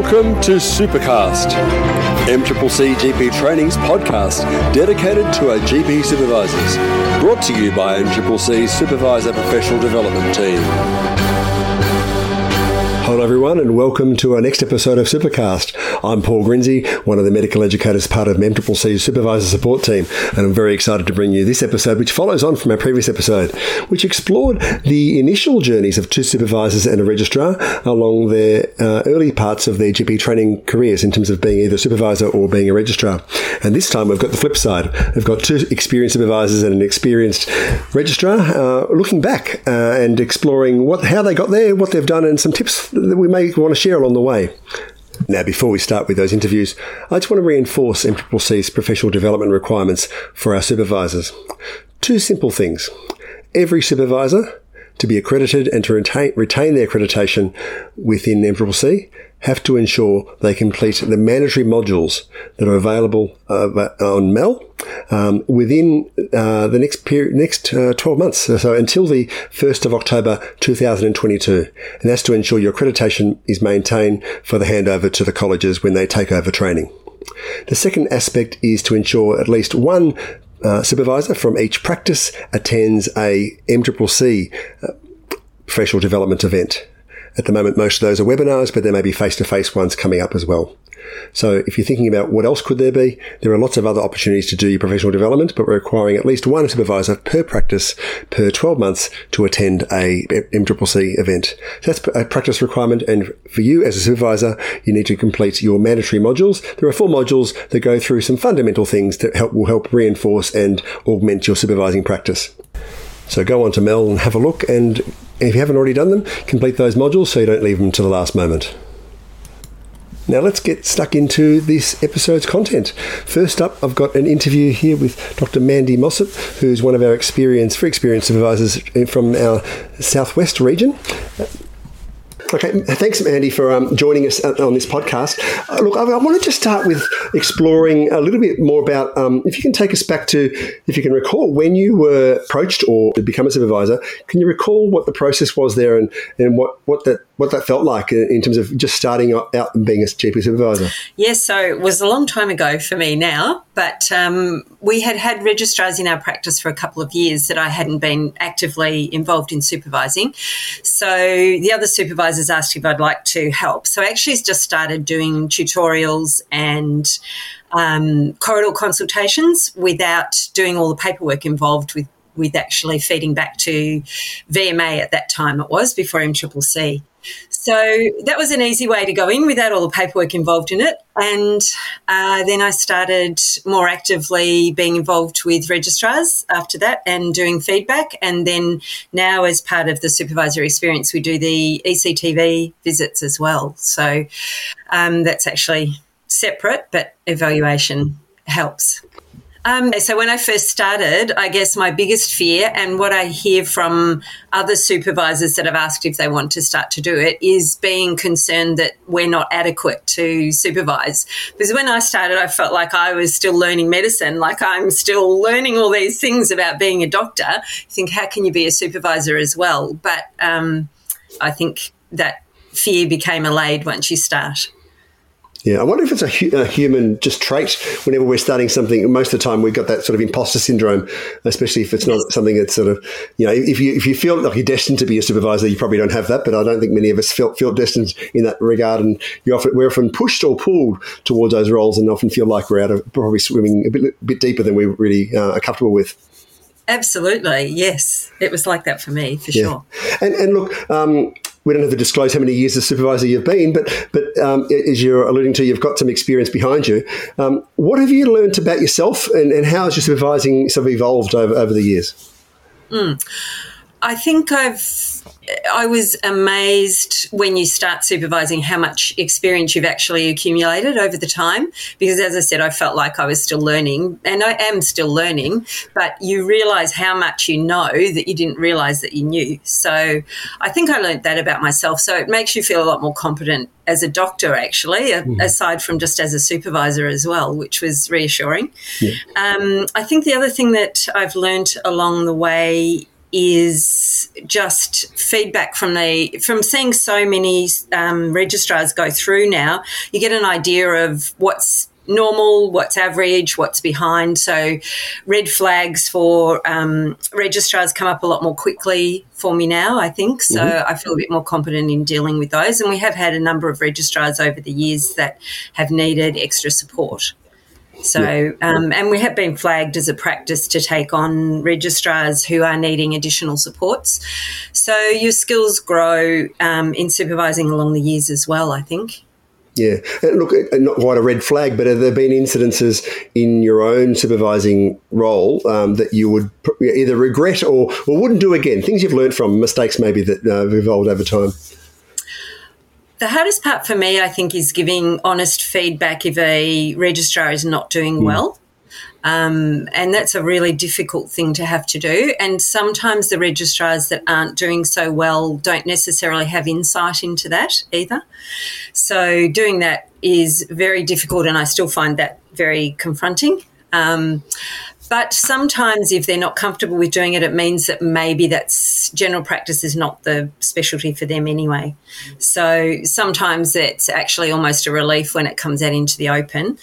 Welcome to Supercast, MCCC GP Training's podcast dedicated to our GP supervisors. Brought to you by MCCC Supervisor Professional Development Team. Hello, everyone, and welcome to our next episode of Supercast. I'm Paul Grinzi, one of the medical educators part of MCCC's Supervisor Support Team, and I'm very excited to bring you this episode, which follows on from our previous episode, which explored the initial journeys of two supervisors and a registrar along their uh, early parts of their GP training careers in terms of being either a supervisor or being a registrar. And this time we've got the flip side. We've got two experienced supervisors and an experienced registrar uh, looking back uh, and exploring what how they got there, what they've done, and some tips that we may want to share along the way. Now, before we start with those interviews, I just want to reinforce MCCC's professional development requirements for our supervisors. Two simple things. Every supervisor, to be accredited and to retain, retain their accreditation within MCCC, have to ensure they complete the mandatory modules that are available uh, on MEL um, within uh, the next period, next uh, 12 months. So until the 1st of October 2022. And that's to ensure your accreditation is maintained for the handover to the colleges when they take over training. The second aspect is to ensure at least one uh, supervisor from each practice attends a MCCC uh, professional development event. At the moment, most of those are webinars, but there may be face-to-face ones coming up as well. So if you're thinking about what else could there be, there are lots of other opportunities to do your professional development, but we're requiring at least one supervisor per practice per 12 months to attend a MCCC event. So that's a practice requirement. And for you as a supervisor, you need to complete your mandatory modules. There are four modules that go through some fundamental things that help, will help reinforce and augment your supervising practice. So go on to Mel and have a look. And if you haven't already done them, complete those modules so you don't leave them to the last moment. Now let's get stuck into this episode's content. First up, I've got an interview here with Dr. Mandy Mossop, who's one of our experienced, free experience supervisors from our southwest region. Okay, thanks, Mandy, for um, joining us on this podcast. Uh, look, I, I, wanted to start with exploring a little bit more about um, if you can take us back to, if you can recall, when you were approached or to become a supervisor. Can you recall what the process was there and, and what, what that what that felt like in terms of just starting out and being a GP supervisor? Yes, so it was a long time ago for me now, but um, we had had registrars in our practice for a couple of years that I hadn't been actively involved in supervising. So the other supervisors asked if I'd like to help. So I actually just started doing tutorials and um, corridor consultations without doing all the paperwork involved with with actually feeding back to VMA at that time it was before MCCC. So that was an easy way to go in without all the paperwork involved in it. And uh, then I started more actively being involved with registrars after that and doing feedback. And then now, as part of the supervisory experience, we do the ECTV visits as well. So um, that's actually separate, but evaluation helps. Um, so when I first started, I guess my biggest fear and what I hear from other supervisors that have asked if they want to start to do it is being concerned that we're not adequate to supervise. Because when I started, I felt like I was still learning medicine, like I'm still learning all these things about being a doctor. I think, how can you be a supervisor as well? But um, I think that fear became allayed once you start. Yeah, I wonder if it's a, hu- a, human just trait. Whenever we're starting something, most of the time we've got that sort of imposter syndrome, especially if it's not something that's sort of, you know, if you if you feel like you're destined to be a supervisor, you probably don't have that. But I don't think many of us feel, feel destined in that regard, and you often we're often pushed or pulled towards those roles, and often feel like we're out of probably swimming a bit, a bit deeper than we really uh, are comfortable with. Absolutely, yes, it was like that for me for yeah. sure. And and look. Um, we don't have to disclose how many years as supervisor you've been, but but um, as you're alluding to, you've got some experience behind you. Um, what have you learned about yourself, and, and how has your supervising sort of evolved over, over the years? Mm. I think I've I was amazed when you start supervising how much experience you've actually accumulated over the time. Because as I said, I felt like I was still learning, and I am still learning, but you realize how much you know that you didn't realize that you knew. So I think I learned that about myself. So it makes you feel a lot more competent as a doctor, actually, mm. aside from just as a supervisor as well, which was reassuring. Yeah. Um, I think the other thing that I've learned along the way is just feedback from the from seeing so many um, registrars go through now, you get an idea of what's normal, what's average, what's behind. So, red flags for um, registrars come up a lot more quickly for me now, I think. So, mm-hmm. I feel a bit more competent in dealing with those. And we have had a number of registrars over the years that have needed extra support. So, um, and we have been flagged as a practice to take on registrars who are needing additional supports. So, your skills grow um, in supervising along the years as well, I think. Yeah, look, uh, not quite a red flag, but have there been incidences in your own supervising role um, that you would either regret or, or wouldn't do again? Things you've learned from, mistakes maybe that uh, have evolved over time? The hardest part for me, I think, is giving honest feedback if a registrar is not doing mm. well. Um, and that's a really difficult thing to have to do. And sometimes the registrars that aren't doing so well don't necessarily have insight into that either. So doing that is very difficult, and I still find that very confronting. Um, but sometimes, if they're not comfortable with doing it, it means that maybe that's general practice is not the specialty for them anyway. So sometimes it's actually almost a relief when it comes out into the open.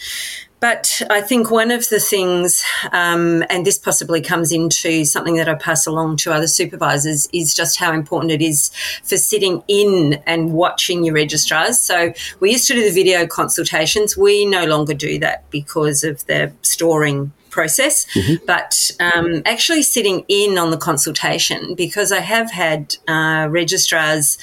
But I think one of the things, um, and this possibly comes into something that I pass along to other supervisors, is just how important it is for sitting in and watching your registrars. So we used to do the video consultations. We no longer do that because of the storing process, mm-hmm. but um, actually sitting in on the consultation because I have had uh, registrars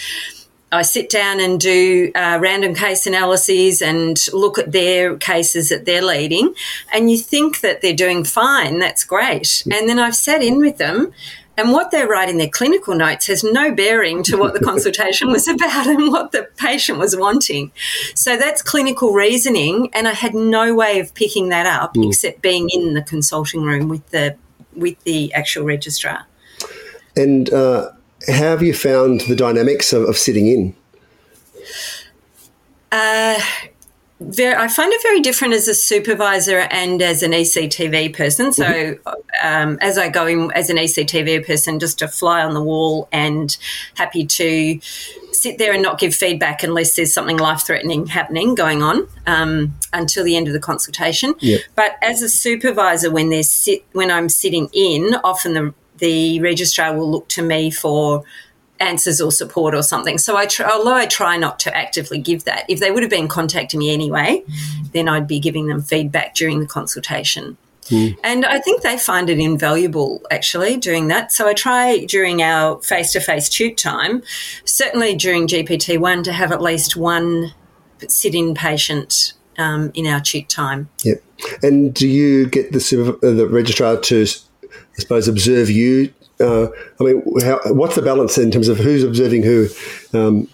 I sit down and do uh, random case analyses and look at their cases that they're leading, and you think that they're doing fine. That's great. And then I've sat in with them, and what they write in their clinical notes has no bearing to what the consultation was about and what the patient was wanting. So that's clinical reasoning, and I had no way of picking that up mm. except being in the consulting room with the with the actual registrar. And uh, how have you found the dynamics of, of sitting in? Uh, very, I find it very different as a supervisor and as an ECTV person. So, mm-hmm. um, as I go in as an ECTV person, just a fly on the wall and happy to sit there and not give feedback unless there's something life threatening happening going on um, until the end of the consultation. Yep. But as a supervisor, when there's sit when I'm sitting in, often the the registrar will look to me for answers or support or something. So I try, although I try not to actively give that, if they would have been contacting me anyway, then I'd be giving them feedback during the consultation. Mm. And I think they find it invaluable actually doing that. So I try during our face to face tute time, certainly during GPT1, to have at least one sit in patient um, in our tute time. Yep. And do you get the, the registrar to I suppose, observe you? Uh, I mean, how, what's the balance in terms of who's observing who? Um,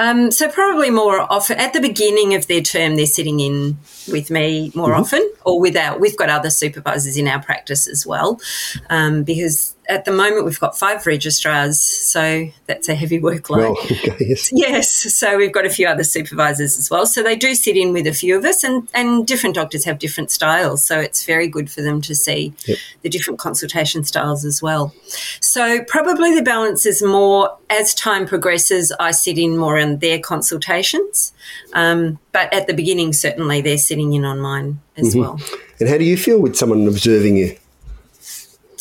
um, so probably more often at the beginning of their term, they're sitting in with me more mm-hmm. often, or without. We've got other supervisors in our practice as well, um, because at the moment we've got five registrars, so that's a heavy workload. Well, okay, yes. yes. so we've got a few other supervisors as well. So they do sit in with a few of us, and, and different doctors have different styles. So it's very good for them to see yep. the different consultation styles as well. So probably the balance is more as time progresses, I sit in more on their consultations. Um, but at the beginning, certainly they're sitting in on mine as mm-hmm. well. And how do you feel with someone observing you?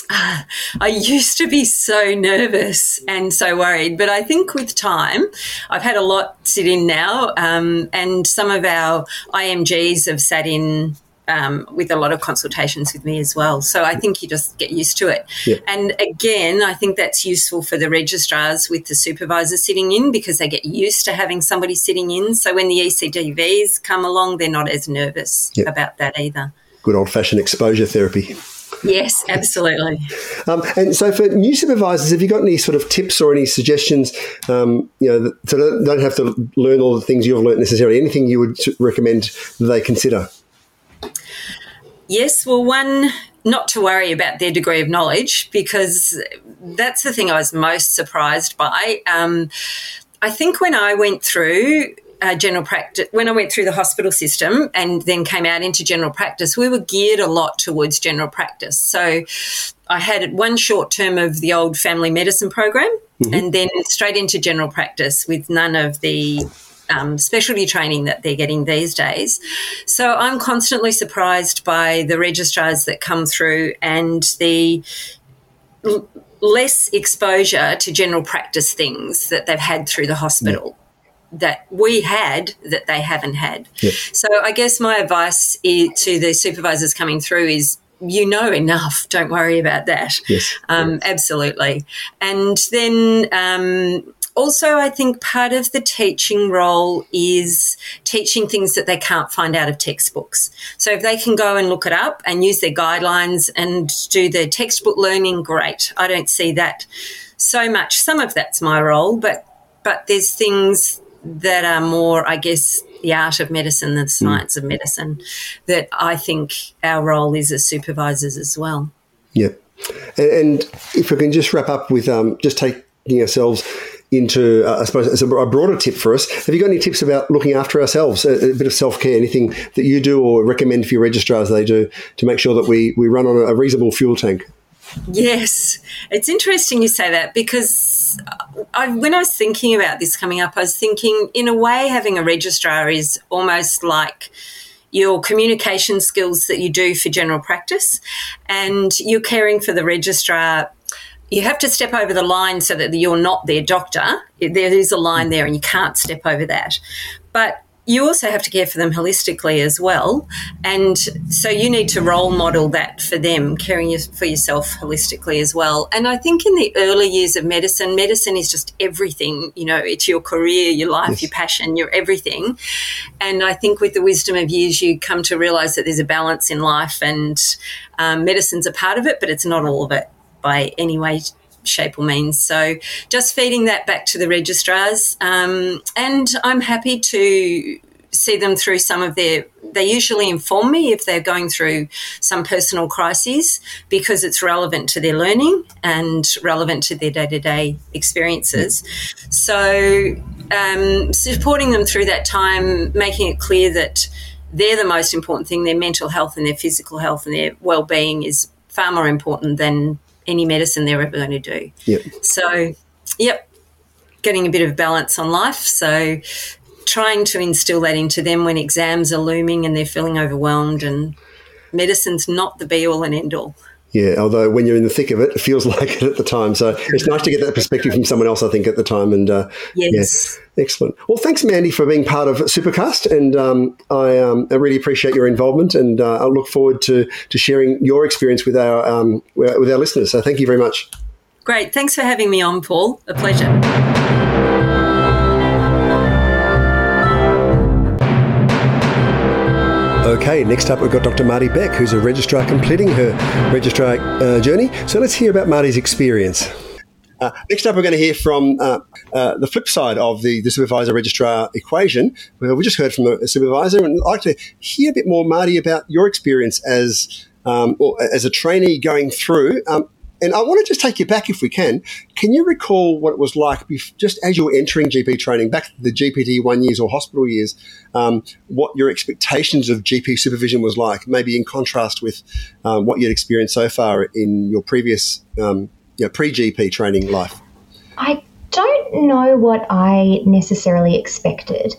I used to be so nervous and so worried, but I think with time, I've had a lot sit in now, um, and some of our IMGs have sat in um, with a lot of consultations with me as well. So I think you just get used to it. Yeah. And again, I think that's useful for the registrars with the supervisor sitting in because they get used to having somebody sitting in. So when the ECTVs come along, they're not as nervous yeah. about that either. Good old fashioned exposure therapy. Yes, absolutely. Um, and so, for new supervisors, have you got any sort of tips or any suggestions? Um, you know, so they don't have to learn all the things you've learned necessarily. Anything you would recommend they consider? Yes, well, one, not to worry about their degree of knowledge because that's the thing I was most surprised by. Um, I think when I went through, uh, general practice, when I went through the hospital system and then came out into general practice, we were geared a lot towards general practice. So I had one short term of the old family medicine program mm-hmm. and then straight into general practice with none of the um, specialty training that they're getting these days. So I'm constantly surprised by the registrars that come through and the l- less exposure to general practice things that they've had through the hospital. That we had that they haven't had. Yep. So I guess my advice to the supervisors coming through is you know enough. Don't worry about that. Yes. Um, yes. Absolutely. And then um, also, I think part of the teaching role is teaching things that they can't find out of textbooks. So if they can go and look it up and use their guidelines and do the textbook learning, great. I don't see that so much. Some of that's my role, but but there's things that are more, I guess, the art of medicine, the hmm. science mm. of medicine, that I think our role is as supervisors as well. Yep. And if we can just wrap up with um, just taking ourselves into, uh, I suppose, as a, broader tip for us. Have you got any tips about looking after ourselves, a, a bit of self care, anything that you do or recommend for your registrars they do to make sure that we, we run on a reasonable fuel tank? Yes, it's interesting you say that because I, when I was thinking about this coming up, I was thinking, in a way, having a registrar is almost like your communication skills that you do for general practice, and you're caring for the registrar. You have to step over the line so that you're not their doctor. There is a line there, and you can't step over that. But you also have to care for them holistically as well. And so you need to role model that for them, caring for yourself holistically as well. And I think in the early years of medicine, medicine is just everything. You know, it's your career, your life, yes. your passion, your everything. And I think with the wisdom of years, you come to realize that there's a balance in life and um, medicine's a part of it, but it's not all of it by any way shape or means. So just feeding that back to the registrars. Um, and I'm happy to see them through some of their they usually inform me if they're going through some personal crises because it's relevant to their learning and relevant to their day-to-day experiences so um, supporting them through that time making it clear that they're the most important thing their mental health and their physical health and their well-being is far more important than any medicine they're ever going to do. Yep. So, yep, getting a bit of balance on life. So, trying to instill that into them when exams are looming and they're feeling overwhelmed, and medicine's not the be all and end all. Yeah, although when you're in the thick of it, it feels like it at the time. So it's nice to get that perspective from someone else, I think, at the time. And uh, yes. Yeah, excellent. Well, thanks, Mandy, for being part of Supercast. And um, I, um, I, really appreciate your involvement. And uh, I look forward to, to sharing your experience with our, um, with our listeners. So thank you very much. Great. Thanks for having me on, Paul. A pleasure. Okay, next up we've got Dr. Marty Beck, who's a registrar completing her registrar uh, journey. So let's hear about Marty's experience. Uh, next up, we're going to hear from uh, uh, the flip side of the, the supervisor registrar equation. Well, we just heard from a supervisor, and I'd like to hear a bit more, Marty, about your experience as um, as a trainee going through. Um, and I want to just take you back, if we can. Can you recall what it was like just as you were entering GP training, back to the GPT one years or hospital years, um, what your expectations of GP supervision was like, maybe in contrast with um, what you'd experienced so far in your previous um, you know, pre GP training life? I don't know what I necessarily expected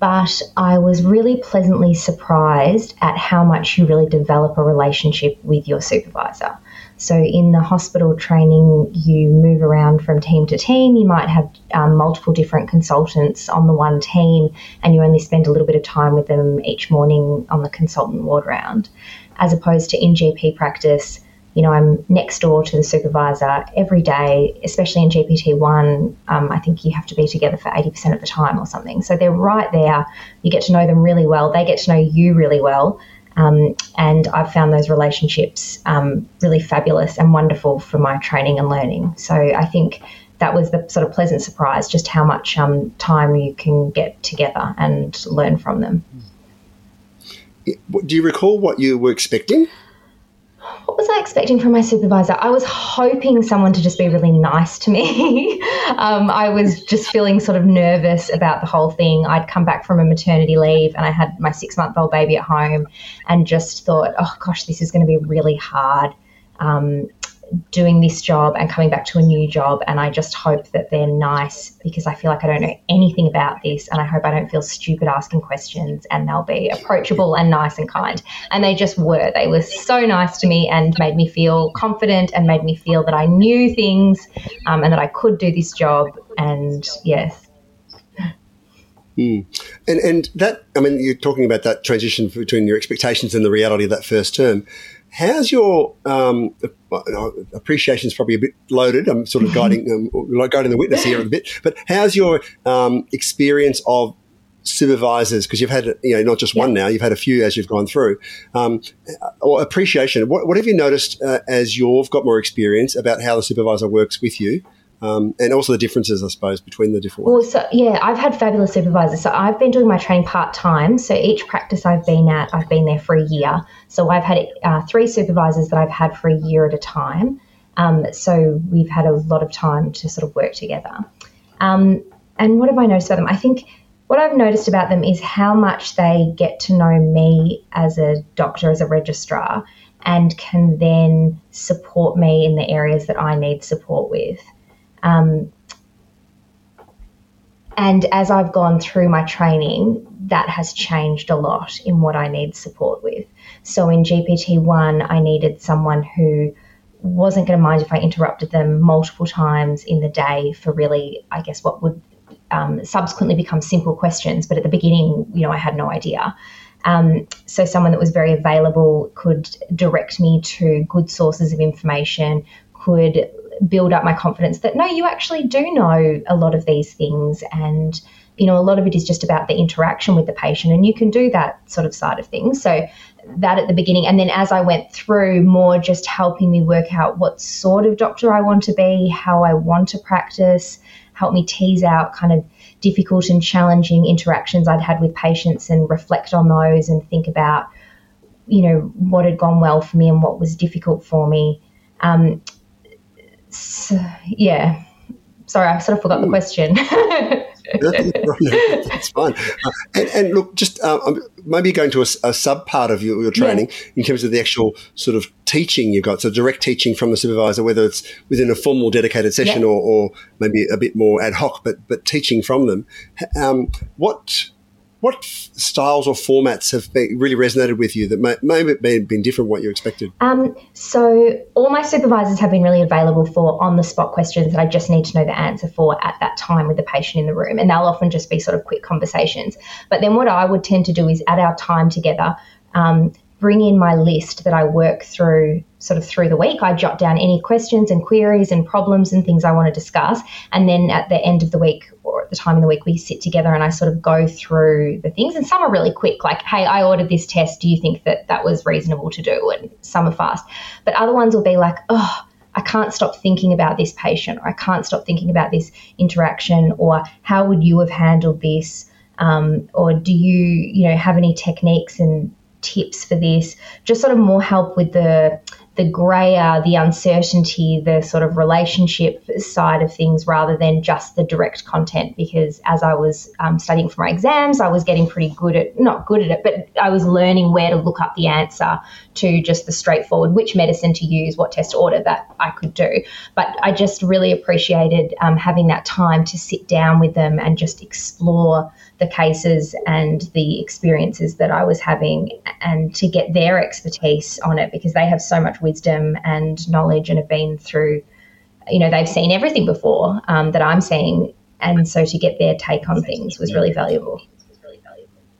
but I was really pleasantly surprised at how much you really develop a relationship with your supervisor. So, in the hospital training, you move around from team to team. You might have um, multiple different consultants on the one team, and you only spend a little bit of time with them each morning on the consultant ward round. As opposed to in GP practice, you know, I'm next door to the supervisor every day, especially in GPT1. Um, I think you have to be together for 80% of the time or something. So they're right there. You get to know them really well. They get to know you really well. Um, and I've found those relationships um, really fabulous and wonderful for my training and learning. So I think that was the sort of pleasant surprise, just how much um, time you can get together and learn from them. Do you recall what you were expecting? What was I expecting from my supervisor? I was hoping someone to just be really nice to me. um, I was just feeling sort of nervous about the whole thing. I'd come back from a maternity leave and I had my six month old baby at home and just thought, oh gosh, this is going to be really hard. Um, doing this job and coming back to a new job. And I just hope that they're nice because I feel like I don't know anything about this. And I hope I don't feel stupid asking questions and they'll be approachable and nice and kind. And they just were. They were so nice to me and made me feel confident and made me feel that I knew things um, and that I could do this job. And yes. Mm. And and that I mean you're talking about that transition between your expectations and the reality of that first term. How's your um, appreciation is probably a bit loaded. I'm sort of guiding, um, guiding the witness here a bit. But how's your um, experience of supervisors? Because you've had, you know, not just one now. You've had a few as you've gone through. Um, or appreciation. What, what, have you noticed uh, as you've got more experience about how the supervisor works with you? Um, and also the differences, I suppose, between the different ones. Well, so yeah, I've had fabulous supervisors. So I've been doing my training part time. So each practice I've been at, I've been there for a year. So I've had uh, three supervisors that I've had for a year at a time. Um, so we've had a lot of time to sort of work together. Um, and what have I noticed about them? I think what I've noticed about them is how much they get to know me as a doctor, as a registrar, and can then support me in the areas that I need support with. Um, and as I've gone through my training, that has changed a lot in what I need support with. So in GPT-1, I needed someone who wasn't going to mind if I interrupted them multiple times in the day for really, I guess, what would um, subsequently become simple questions. But at the beginning, you know, I had no idea. Um, so someone that was very available could direct me to good sources of information, could build up my confidence that no, you actually do know a lot of these things. And, you know, a lot of it is just about the interaction with the patient, and you can do that sort of side of things. So, that at the beginning. And then as I went through, more just helping me work out what sort of doctor I want to be, how I want to practice, help me tease out kind of difficult and challenging interactions I'd had with patients and reflect on those and think about, you know, what had gone well for me and what was difficult for me. Um, so, yeah. Sorry, I sort of forgot the question. that's fine. Uh, and, and, look, just uh, um, maybe going to a, a sub part of your, your training yeah. in terms of the actual sort of teaching you've got. So direct teaching from the supervisor, whether it's within a formal dedicated session yeah. or, or, maybe a bit more ad hoc, but but teaching from them. Um, what what styles or formats have been, really resonated with you that may, may have been, different what you expected? Um, so, all my supervisors have been really available for on the spot questions that I just need to know the answer for at that time with the patient in the room. And they'll often just be sort of quick conversations. But then, what I would tend to do is at our time together, um, bring in my list that I work through sort of through the week. I jot down any questions and queries and problems and things I want to discuss. And then at the end of the week or at the time of the week, we sit together and I sort of go through the things. And some are really quick, like, hey, I ordered this test. Do you think that that was reasonable to do? And some are fast. But other ones will be like, oh, I can't stop thinking about this patient, or I can't stop thinking about this interaction, or how would you have handled this? Um, or do you, you know, have any techniques and tips for this? Just sort of more help with the the grayer, the uncertainty, the sort of relationship side of things rather than just the direct content. Because as I was um, studying for my exams, I was getting pretty good at, not good at it, but I was learning where to look up the answer to just the straightforward which medicine to use, what test order that I could do. But I just really appreciated um, having that time to sit down with them and just explore the cases and the experiences that I was having and to get their expertise on it because they have so much wisdom and knowledge and have been through, you know, they've seen everything before um, that I'm seeing. And so to get their take on things was really valuable.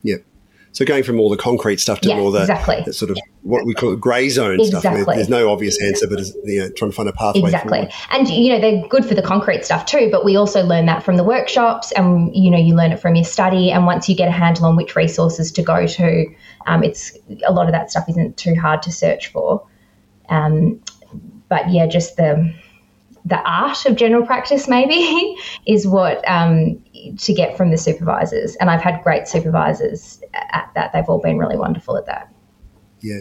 Yeah. So going from all the concrete stuff to yeah, more the, exactly. the, sort of what we call grey zone exactly. stuff. there's no obvious answer, but you know, trying to find a pathway. Exactly. Forward. And you know, they're good for the concrete stuff too. But we also learn that from the workshops, and you know, you learn it from your study. And once you get a handle on which resources to go to, um, it's a lot of that stuff isn't too hard to search for. Um, but yeah, just the the art of general practice maybe is what um, to get from the supervisors. And I've had great supervisors at that. They've all been really wonderful at that. Yeah.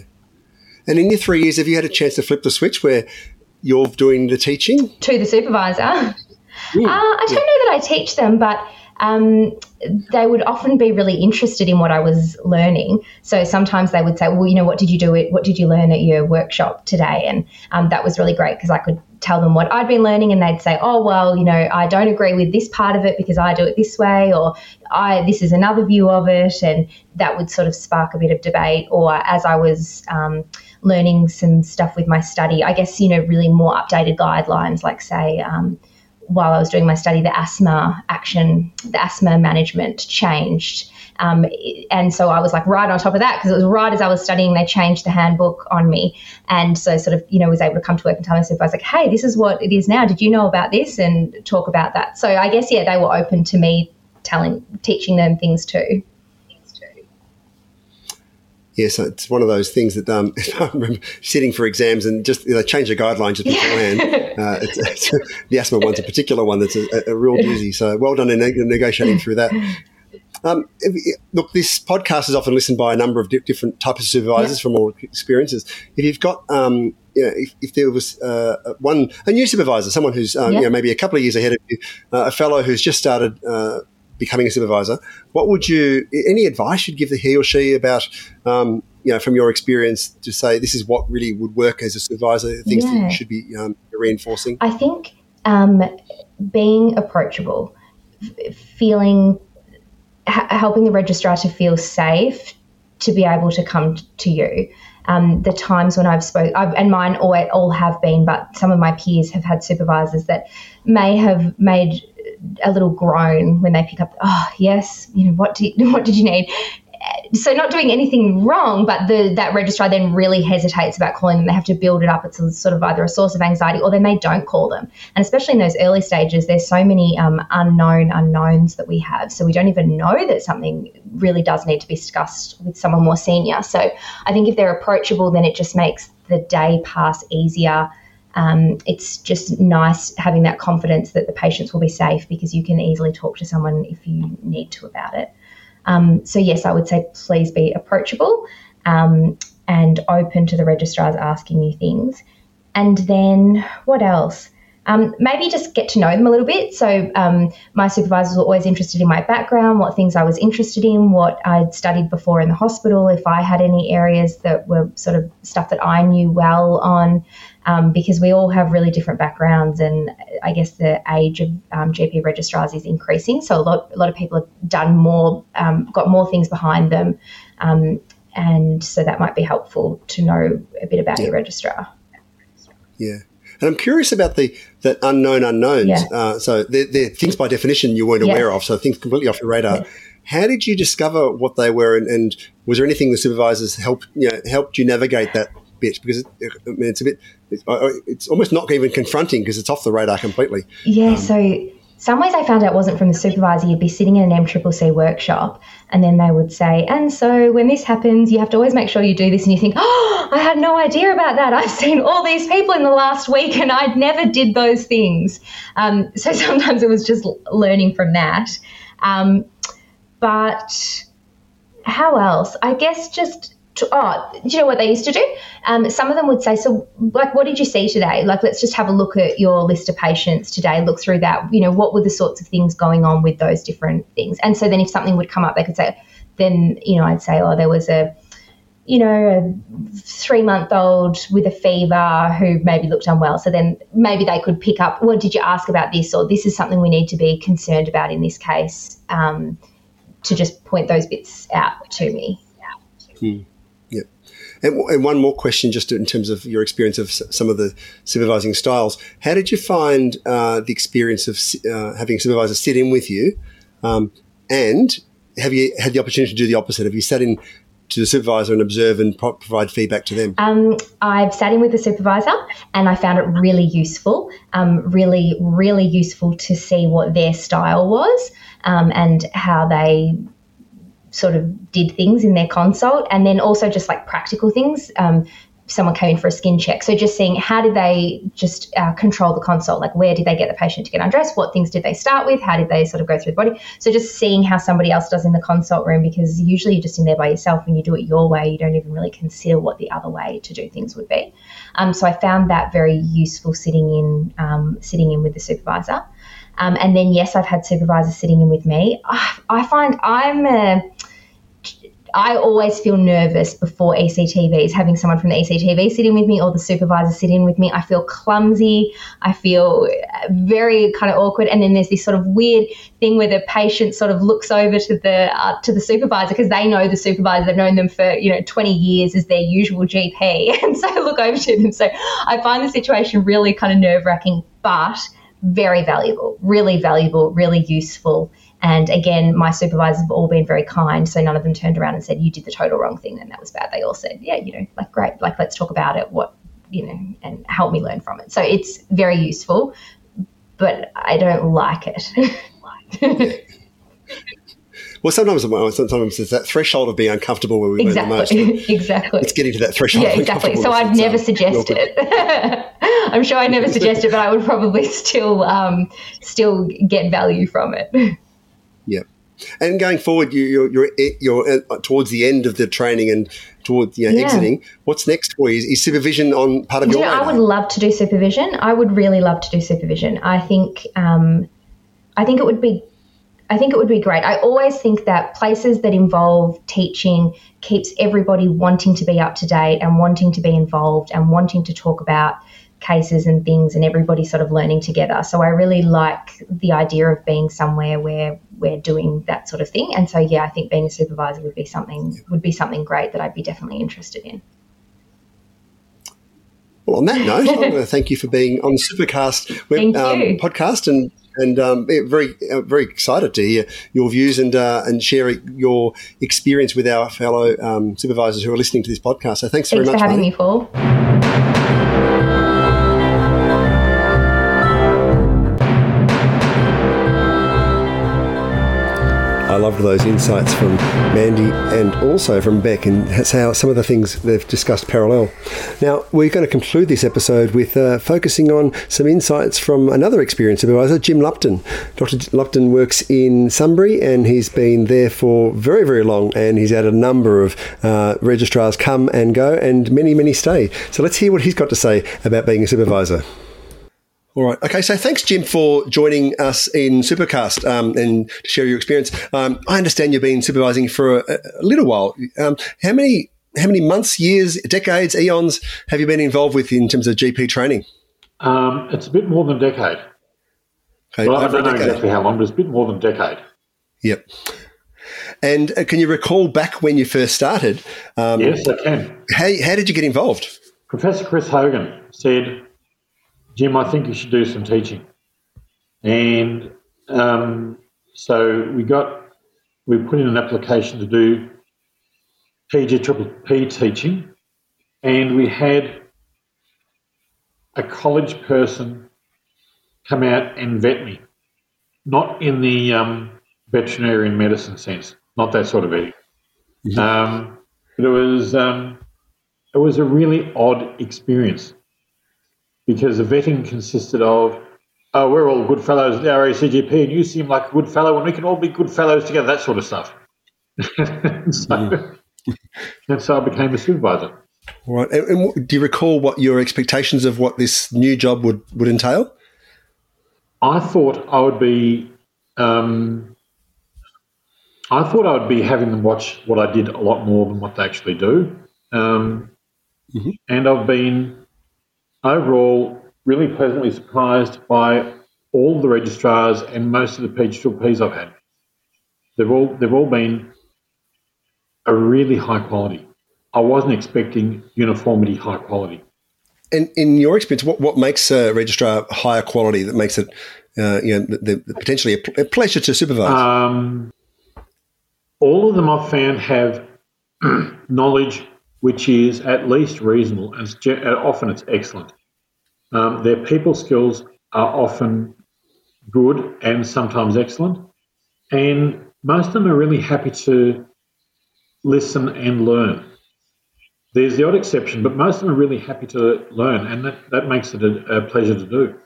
And in your three years, have you had a chance to flip the switch where you're doing the teaching? To the supervisor. Uh, I don't know that I teach them, but um, they would often be really interested in what I was learning. So sometimes they would say, "Well, you know, what did you do? what did you learn at your workshop today?" And um, that was really great because I could tell them what I'd been learning, and they'd say, "Oh, well, you know, I don't agree with this part of it because I do it this way, or I this is another view of it," and that would sort of spark a bit of debate. Or as I was um, learning some stuff with my study, I guess you know, really more updated guidelines, like say. While I was doing my study, the asthma action, the asthma management changed. Um, and so I was like right on top of that because it was right as I was studying, they changed the handbook on me. And so sort of, you know, was able to come to work and tell my supervisor, like, hey, this is what it is now. Did you know about this? And talk about that. So I guess, yeah, they were open to me telling, teaching them things too yes, it's one of those things that um, I remember sitting for exams and just they change the guidelines just beforehand. uh, it's, it's, the asthma one's a particular one that's a, a real doozy. So well done in negotiating through that. Um, look, this podcast is often listened by a number of di- different types of supervisors from all experiences. If you've got um, you know, if, if, there was uh, one a new supervisor, someone who's um, you know maybe a couple of years ahead of you, uh, a fellow who's just started uh, becoming a supervisor, what would you, any advice you'd give the he or she about, um, you know, from your experience to say this is what really would work as a supervisor, things yeah. that you should be um, reinforcing? I think um, being approachable, feeling, helping the registrar to feel safe to be able to come t- to you. Um, the times when I've spoke, I've, and mine all, all have been, but some of my peers have had supervisors that may have made a little groan when they pick up, oh, yes, you know, what, do you, what did you need? So not doing anything wrong, but the that registrar then really hesitates about calling them. They have to build it up. It's a, sort of either a source of anxiety or then they don't call them. And especially in those early stages, there's so many um, unknown unknowns that we have. So we don't even know that something really does need to be discussed with someone more senior. So I think if they're approachable, then it just makes the day pass easier um, it's just nice having that confidence that the patients will be safe because you can easily talk to someone if you need to about it. Um, so, yes, I would say please be approachable um, and open to the registrars asking you things. And then what else? Um, maybe just get to know them a little bit. So, um, my supervisors were always interested in my background, what things I was interested in, what I'd studied before in the hospital, if I had any areas that were sort of stuff that I knew well on, um, because we all have really different backgrounds, and I guess the age of um, GP registrars is increasing. So, a lot, a lot of people have done more, um, got more things behind them. Um, and so that might be helpful to know a bit about yeah. your registrar. Yeah. And I'm curious about the that unknown unknowns. Yeah. Uh, so they're, they're, things by definition you weren't yeah. aware of, so things completely off your radar. Yeah. How did you discover what they were, and, and, was there anything the supervisors helped you know, helped you navigate that bit? Because it, I mean, it's a bit, it's, it's, almost not even confronting because it's off the radar completely. Yeah. Um, so some ways I found out wasn't from the supervisor. You'd be sitting in an MCCC workshop, and then they would say, and so when this happens, you have to always make sure you do this. And you think, oh, I had no idea about that. I've seen all these people in the last week, and I never did those things. Um, so sometimes it was just learning from that. Um, but how else? I guess just to, oh, do you know what they used to do? Um, some of them would say, so, like, what did you see today? Like, let's just have a look at your list of patients today, look through that. You know, what were the sorts of things going on with those different things? And so then if something would come up, they could say, then, you know, I'd say, oh, there was a, you know, a three month old with a fever who maybe looked unwell. So then maybe they could pick up, well, did you ask about this? Or this is something we need to be concerned about in this case um, to just point those bits out to me. Hmm. And, and, one more question, just in terms of your experience of some of the supervising styles. How did you find uh, the experience of uh, having supervisors sit in with you? Um, and have you had the opportunity to do the opposite? Have you sat in to the supervisor and observe and pro- provide feedback to them? Um, I've sat in with the supervisor and I found it really useful, um, really, really useful to see what their style was um, and how they sort of did things in their consult and then also just like practical things um, someone came in for a skin check. So just seeing how did they just uh, control the consult, like where did they get the patient to get undressed, what things did they start with, how did they sort of go through the body. So just seeing how somebody else does in the consult room because usually you're just in there by yourself and you do it your way. You don't even really consider what the other way to do things would be. Um, so I found that very useful sitting in um, sitting in with the supervisor. Um, and then yes, I've had supervisors sitting in with me. I, I find I'm a I always feel nervous before ECTVs, having someone from the ECTV sitting with me or the supervisor sitting with me. I feel clumsy. I feel very kind of awkward. And then there's this sort of weird thing where the patient sort of looks over to the uh, to the supervisor because they know the supervisor. They've known them for you know 20 years as their usual GP, and so I look over to them. So I find the situation really kind of nerve wracking, but very valuable, really valuable, really useful. And again, my supervisors have all been very kind. So none of them turned around and said, you did the total wrong thing and that was bad. They all said, yeah, you know, like, great, like, let's talk about it, what, you know, and help me learn from it. So it's very useful, but I don't like it. Well, sometimes, sometimes it's that threshold of being uncomfortable where we exactly. learn the most. exactly. It's getting to that threshold. Yeah, exactly. So I'd never suggest it. I'm sure I'd never suggest it, but I would probably still um, still get value from it. And going forward, you, are you're, you're uh, towards the end of the training and towards you know, yeah. exiting. What's next for you? Is, is supervision on part of your? Yeah, I would love to do supervision. I would really love to do supervision. I think um, I think it would be I think it would be great. I always think that places that involve teaching keeps everybody wanting to be up to date and wanting to be involved and wanting to talk about cases and things and everybody sort of learning together. So I really like the idea of being somewhere where we're doing that sort of thing. And so yeah, I think being a supervisor would be something would be something great that I'd be definitely interested in. Well, on that note, I want to thank you for being on the Supercast web, um, podcast and and um, very uh, very excited to hear your views and uh, and share your experience with our fellow um, supervisors who are listening to this podcast. So thanks, thanks very much for having me, Paul. Loved those insights from Mandy and also from Beck, and that's how some of the things they've discussed parallel. Now, we're going to conclude this episode with uh, focusing on some insights from another experienced supervisor, Jim Lupton. Dr. Lupton works in Sunbury and he's been there for very, very long, and he's had a number of uh, registrars come and go, and many, many stay. So let's hear what he's got to say about being a supervisor. All right. Okay. So thanks, Jim, for joining us in Supercast um, and to share your experience. Um, I understand you've been supervising for a, a little while. Um, how many how many months, years, decades, eons have you been involved with in terms of GP training? Um, it's a bit more than a decade. Okay, well, I don't know exactly how long, but it's a bit more than a decade. Yep. And uh, can you recall back when you first started? Um, yes, I can. How, how did you get involved? Professor Chris Hogan said, Jim, I think you should do some teaching. And um, so we got, we put in an application to do PG Triple P teaching, and we had a college person come out and vet me, not in the um, veterinarian medicine sense, not that sort of vetting. Mm-hmm. Um, but it was um, it was a really odd experience because the vetting consisted of, oh, we're all good fellows at the RACGP and you seem like a good fellow and we can all be good fellows together, that sort of stuff. so, and so I became a supervisor. Right. And, and, do you recall what your expectations of what this new job would, would entail? I thought I would be. Um, I thought I would be having them watch what I did a lot more than what they actually do. Um, mm-hmm. And I've been overall really pleasantly surprised by all the registrars and most of the PGPs I've had. They've all they've all been a really high quality. I wasn't expecting uniformity high quality. And in your experience, what, what makes a registrar higher quality that makes it, uh, you know, the, the potentially a, a, pleasure to supervise? Um, all of them I've found have knowledge which is at least reasonable, and it's, often it's excellent. Um, their people skills are often good and sometimes excellent, and most of them are really happy to listen and learn. there's the odd exception, but most of them are really happy to learn, and that, that makes it a, a pleasure to do.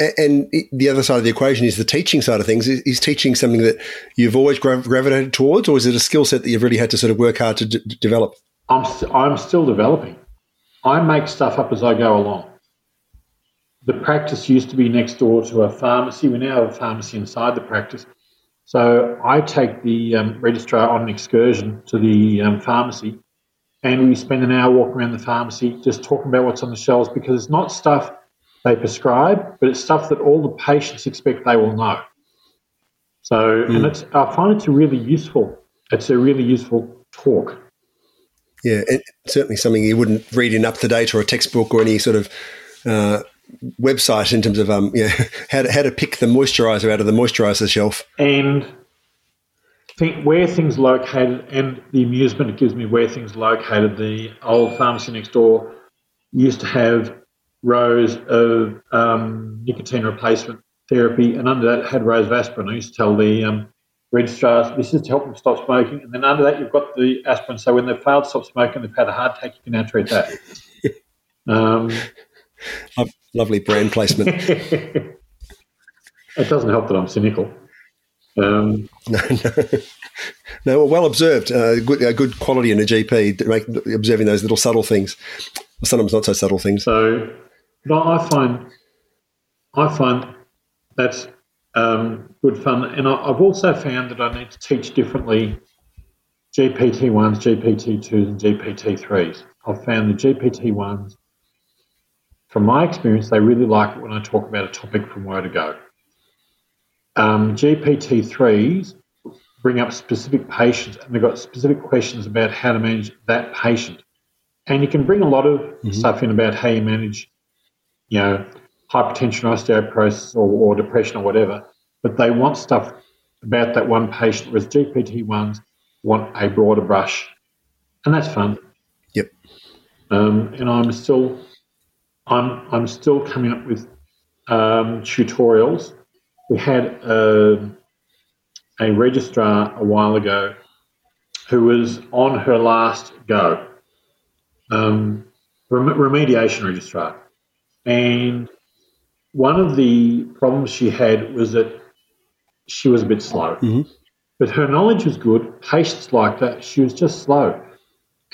And the other side of the equation is the teaching side of things. Is teaching something that you've always gravitated towards, or is it a skill set that you've really had to sort of work hard to d- develop? I'm, st- I'm still developing. I make stuff up as I go along. The practice used to be next door to a pharmacy. We now have a pharmacy inside the practice. So I take the um, registrar on an excursion to the um, pharmacy and we spend an hour walking around the pharmacy just talking about what's on the shelves because it's not stuff they prescribe, but it's stuff that all the patients expect they will know. So, mm. and it's I find it's a really useful. It's a really useful talk. Yeah, and certainly something you wouldn't read in up to date or a textbook or any sort of uh, website in terms of um, yeah, how to, how to pick the moisturizer out of the moisturizer shelf. And think where things located and the amusement it gives me where things located. The old pharmacy next door used to have rows of um, nicotine replacement therapy, and under that had rows of aspirin. I used to tell the um, registrars this is to help them stop smoking, and then under that you've got the aspirin. So when they've failed to stop smoking, they've had a heart attack, you can now treat that. um, Lovely brand placement. it doesn't help that I'm cynical. Um, no, no, no. Well observed. Uh, good, uh, good quality in a GP. Make, observing those little subtle things. Sometimes not so subtle things. So, but I find, I find that's um, good fun, and I, have also found that I need to teach differently. GPT ones, GPT twos, and GPT threes. I've found the GPT ones. From my experience, they really like it when I talk about a topic from where to go. Um, GPT-3s bring up specific patients and they've got specific questions about how to manage that patient. And you can bring a lot of mm-hmm. stuff in about how you manage, you know, hypertension, osteoporosis, or, or depression, or whatever. But they want stuff about that one patient, whereas GPT ones want a broader brush, and that's fun. Yep. Um, and I'm still, I'm I'm still coming up with um, tutorials we had a, a registrar a while ago who was on her last go, um, rem- remediation registrar. And one of the problems she had was that she was a bit slow. Mm-hmm. But her knowledge was good, patients liked her, she was just slow.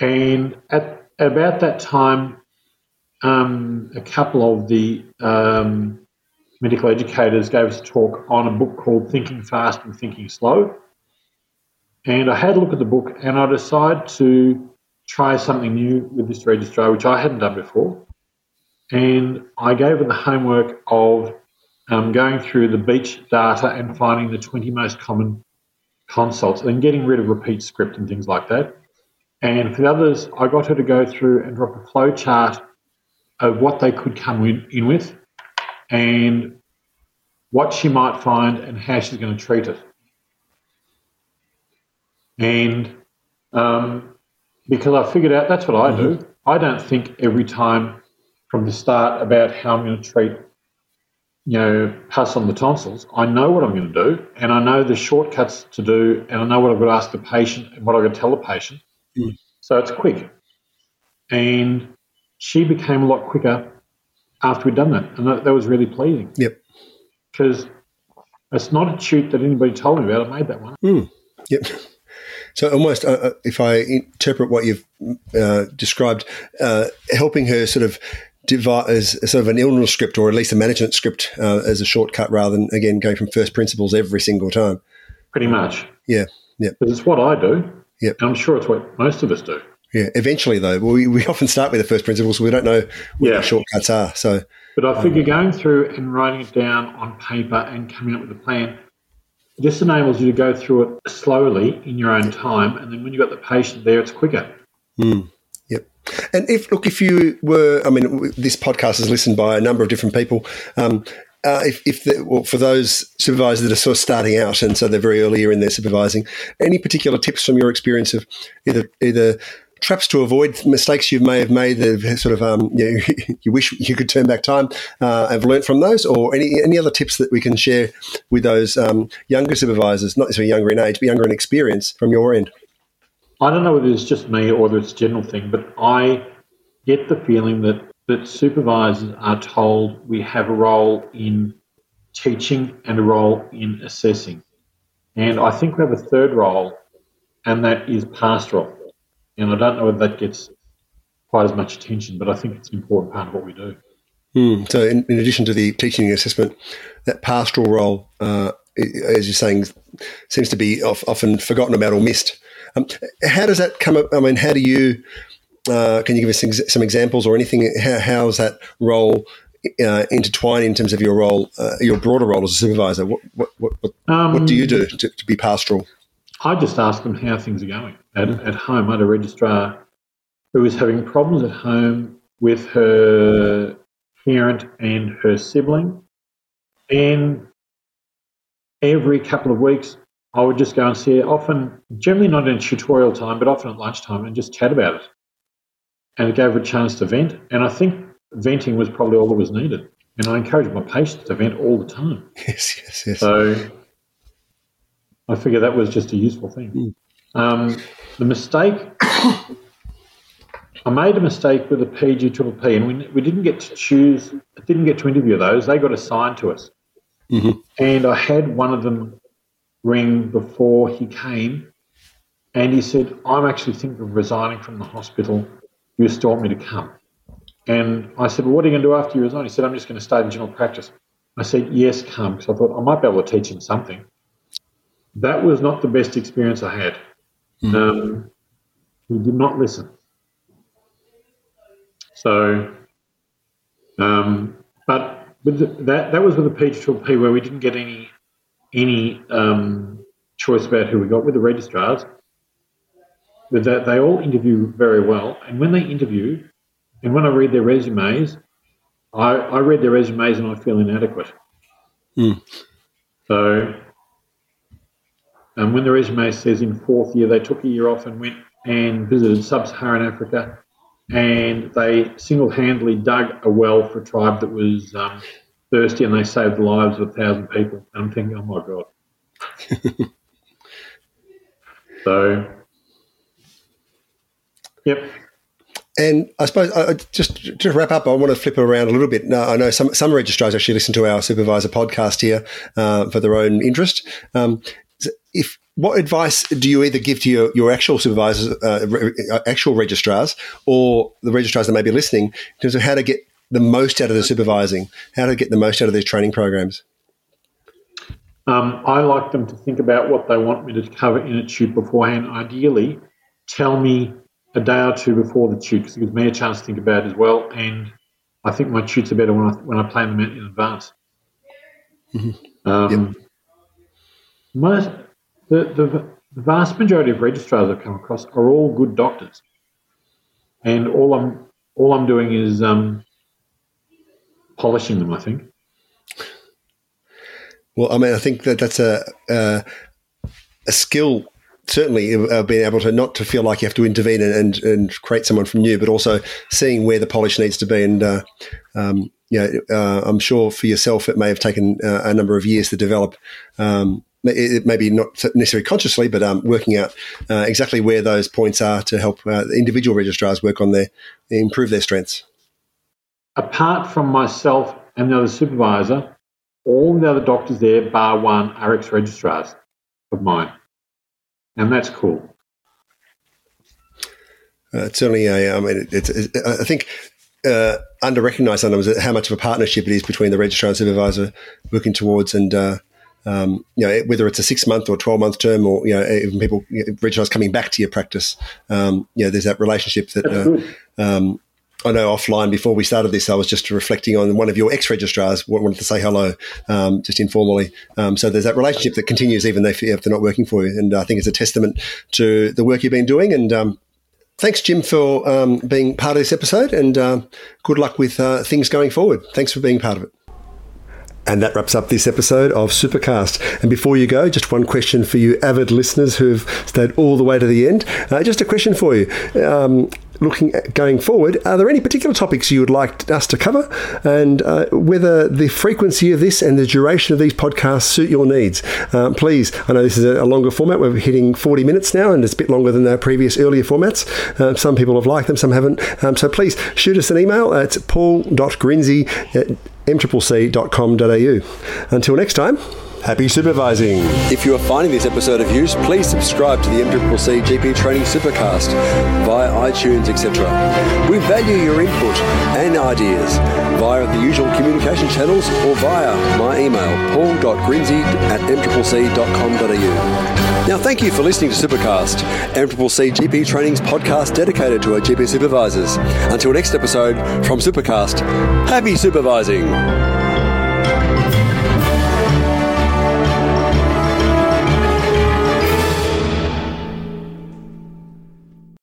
And at about that time, um, a couple of the um, medical educators gave us a talk on a book called Thinking Fast and Thinking Slow. And I had a look at the book and I decided to try something new with this registrar, which I hadn't done before. And I gave her the homework of um, going through the BEACH data and finding the 20 most common consults and getting rid of repeat script and things like that. And for the others, I got her to go through and drop a flow chart of what they could come in, in with and what she might find and how she's going to treat it. And um, because I figured out that's what I do. Mm-hmm. I don't think every time from the start about how I'm going to treat, you know, pus on the tonsils. I know what I'm going to do, and I know the shortcuts to do, and I know what I've got to ask the patient and what I've got to tell the patient. Mm. So it's quick. And she became a lot quicker after we'd done that, and that, that was really pleasing. Yep. Because it's not a shoot that anybody told me about. I made that one. Mm. Yep. So almost, uh, uh, if I interpret what you've uh, described, uh, helping her sort of devise sort of an illness script or at least a management script uh, as a shortcut rather than again going from first principles every single time. Pretty much. Yeah. Yeah. It's what I do. Yeah. I'm sure it's what most of us do. Yeah, eventually though, we, we often start with the first principles. So we don't know what yeah. the shortcuts are. So, but I figure um, going through and writing it down on paper and coming up with a plan just enables you to go through it slowly in your own time, and then when you've got the patient there, it's quicker. Mm. And if look, if you were, I mean, this podcast is listened by a number of different people. Um, uh, if, if the, well, for those supervisors that are sort of starting out and so they're very earlier in their supervising, any particular tips from your experience of either either traps to avoid mistakes you may have made that sort of um, you, know, you wish you could turn back time uh, have learnt from those or any any other tips that we can share with those um, younger supervisors not necessarily younger in age but younger in experience from your end I don't know whether it's just me or whether it's a general thing, but I get the feeling that, that supervisors are told we have a role in teaching and a role in assessing. And I think we have a third role, and that is pastoral. And I don't know whether that gets quite as much attention, but I think it's an important part of what we do. Mm. So, in, in, addition to the teaching and assessment, that pastoral role, uh, as you're saying, seems to be often forgotten about or missed. Um, how does that come up? I mean, how do you, uh, can you give us some examples or anything? How, how is that role uh, intertwined in terms of your role, uh, your broader role as a supervisor? What, what, what, what, um, what do you do to, to, be pastoral? I just ask them how things are going at, at home. I had a registrar who was having problems at home with her parent and her sibling. And every couple of weeks, I would just go and see her, often, generally not in tutorial time, but often at lunchtime, and just chat about it. And it gave a chance to vent. And I think venting was probably all that was needed. And I encourage my patients to vent all the time. Yes, yes, yes. So I figure that was just a useful thing. Mm. Um, the mistake, I made a mistake with the PGPP, and we, we didn't get to choose, didn't get to interview those. They got assigned to us. Mm-hmm. And I had one of them ring before he came, and he said, I'm actually thinking of resigning from the hospital. You still want me to come? And I said, Well, what are you going to do after you resign? He said, I'm just going to stay in general practice. I said, Yes, come, because I thought I might be able to teach him something. That was not the best experience I had. Mm. Um, he did not listen. So, um, but with the, that, that was with the PG12P where we didn't get any any um, choice about who we got with the registrars. But that they all interview very well, and when they interview, and when I read their resumes, I, I read their resumes and I feel inadequate. Mm. So, um, when the resume says in fourth year they took a year off and went and visited sub-Saharan Africa, and they single-handedly dug a well for a tribe that was um, thirsty, and they saved the lives of a thousand people. And I'm thinking, oh my god. so, yep. And I suppose uh, just to wrap up, I want to flip it around a little bit. Now, I know some some registrars actually listen to our supervisor podcast here uh, for their own interest. Um, if what advice do you either give to your, your actual supervisors, uh, re, actual registrars, or the registrars that may be listening in terms of how to get the most out of the supervising, how to get the most out of these training programs? Um, I like them to think about what they want me to cover in a tute beforehand. Ideally, tell me a day or two before the tute because it gives me a chance to think about it as well. And I think my tutes are better when I when I plan them out in advance. Mm-hmm. Um, yep. Most the, the the vast majority of registrars I've come across are all good doctors, and all I'm all I'm doing is um, polishing them. I think. Well, I mean, I think that that's a uh, a skill certainly uh, being able to not to feel like you have to intervene and, and, and, create someone from new, but also seeing where the polish needs to be. And, uh, um, you know, uh, I'm sure for yourself, it may have taken uh, a number of years to develop. Um, it maybe not necessarily consciously, but um, working out uh, exactly where those points are to help individual registrars work on their improve their strengths. Apart from myself and the other supervisor, all the other doctors there, bar one, are ex registrars of mine and that's cool. Uh, it's certainly a. I mean, it's. it's I think uh, under recognised sometimes how much of a partnership it is between the registrar and supervisor working towards, and uh, um, you know whether it's a six month or twelve month term, or you know even people you know, registrars coming back to your practice. Um, you know, there's that relationship that uh, um, I know offline before we started this, I was just reflecting on one of your ex registrars wanted to say hello, um, just informally. Um, so there's that relationship that continues even if, they're not working for you. And I think it's a testament to the work you've been doing. And um, thanks, Jim, for um, being part of this episode. And uh, good luck with uh, things going forward. Thanks for being part of it. And that wraps up this episode of Supercast. And before you go, just one question for you avid listeners who've stayed all the way to the end. Uh, just a question for you. Um, looking at going forward, are there any particular topics you would like us to cover and uh, whether the frequency of this and the duration of these podcasts suit your needs? Uh, please, I know this is a longer format. We're hitting 40 minutes now and it's a bit longer than our previous earlier formats. Uh, some people have liked them, some haven't. Um, so please shoot us an email at paul.grinzi at mccc.com.au. Until next time, happy supervising. If you are finding this episode of use, please subscribe to the MCCC GP Training Supercast via iTunes, etc. We value your input and ideas via the usual communication channels or via my email, paul.grinzi at mccc.com.au. Now, thank you for listening to Supercast, MCCC GP Training's podcast dedicated to our GP supervisors. Until next episode from Supercast, happy supervising.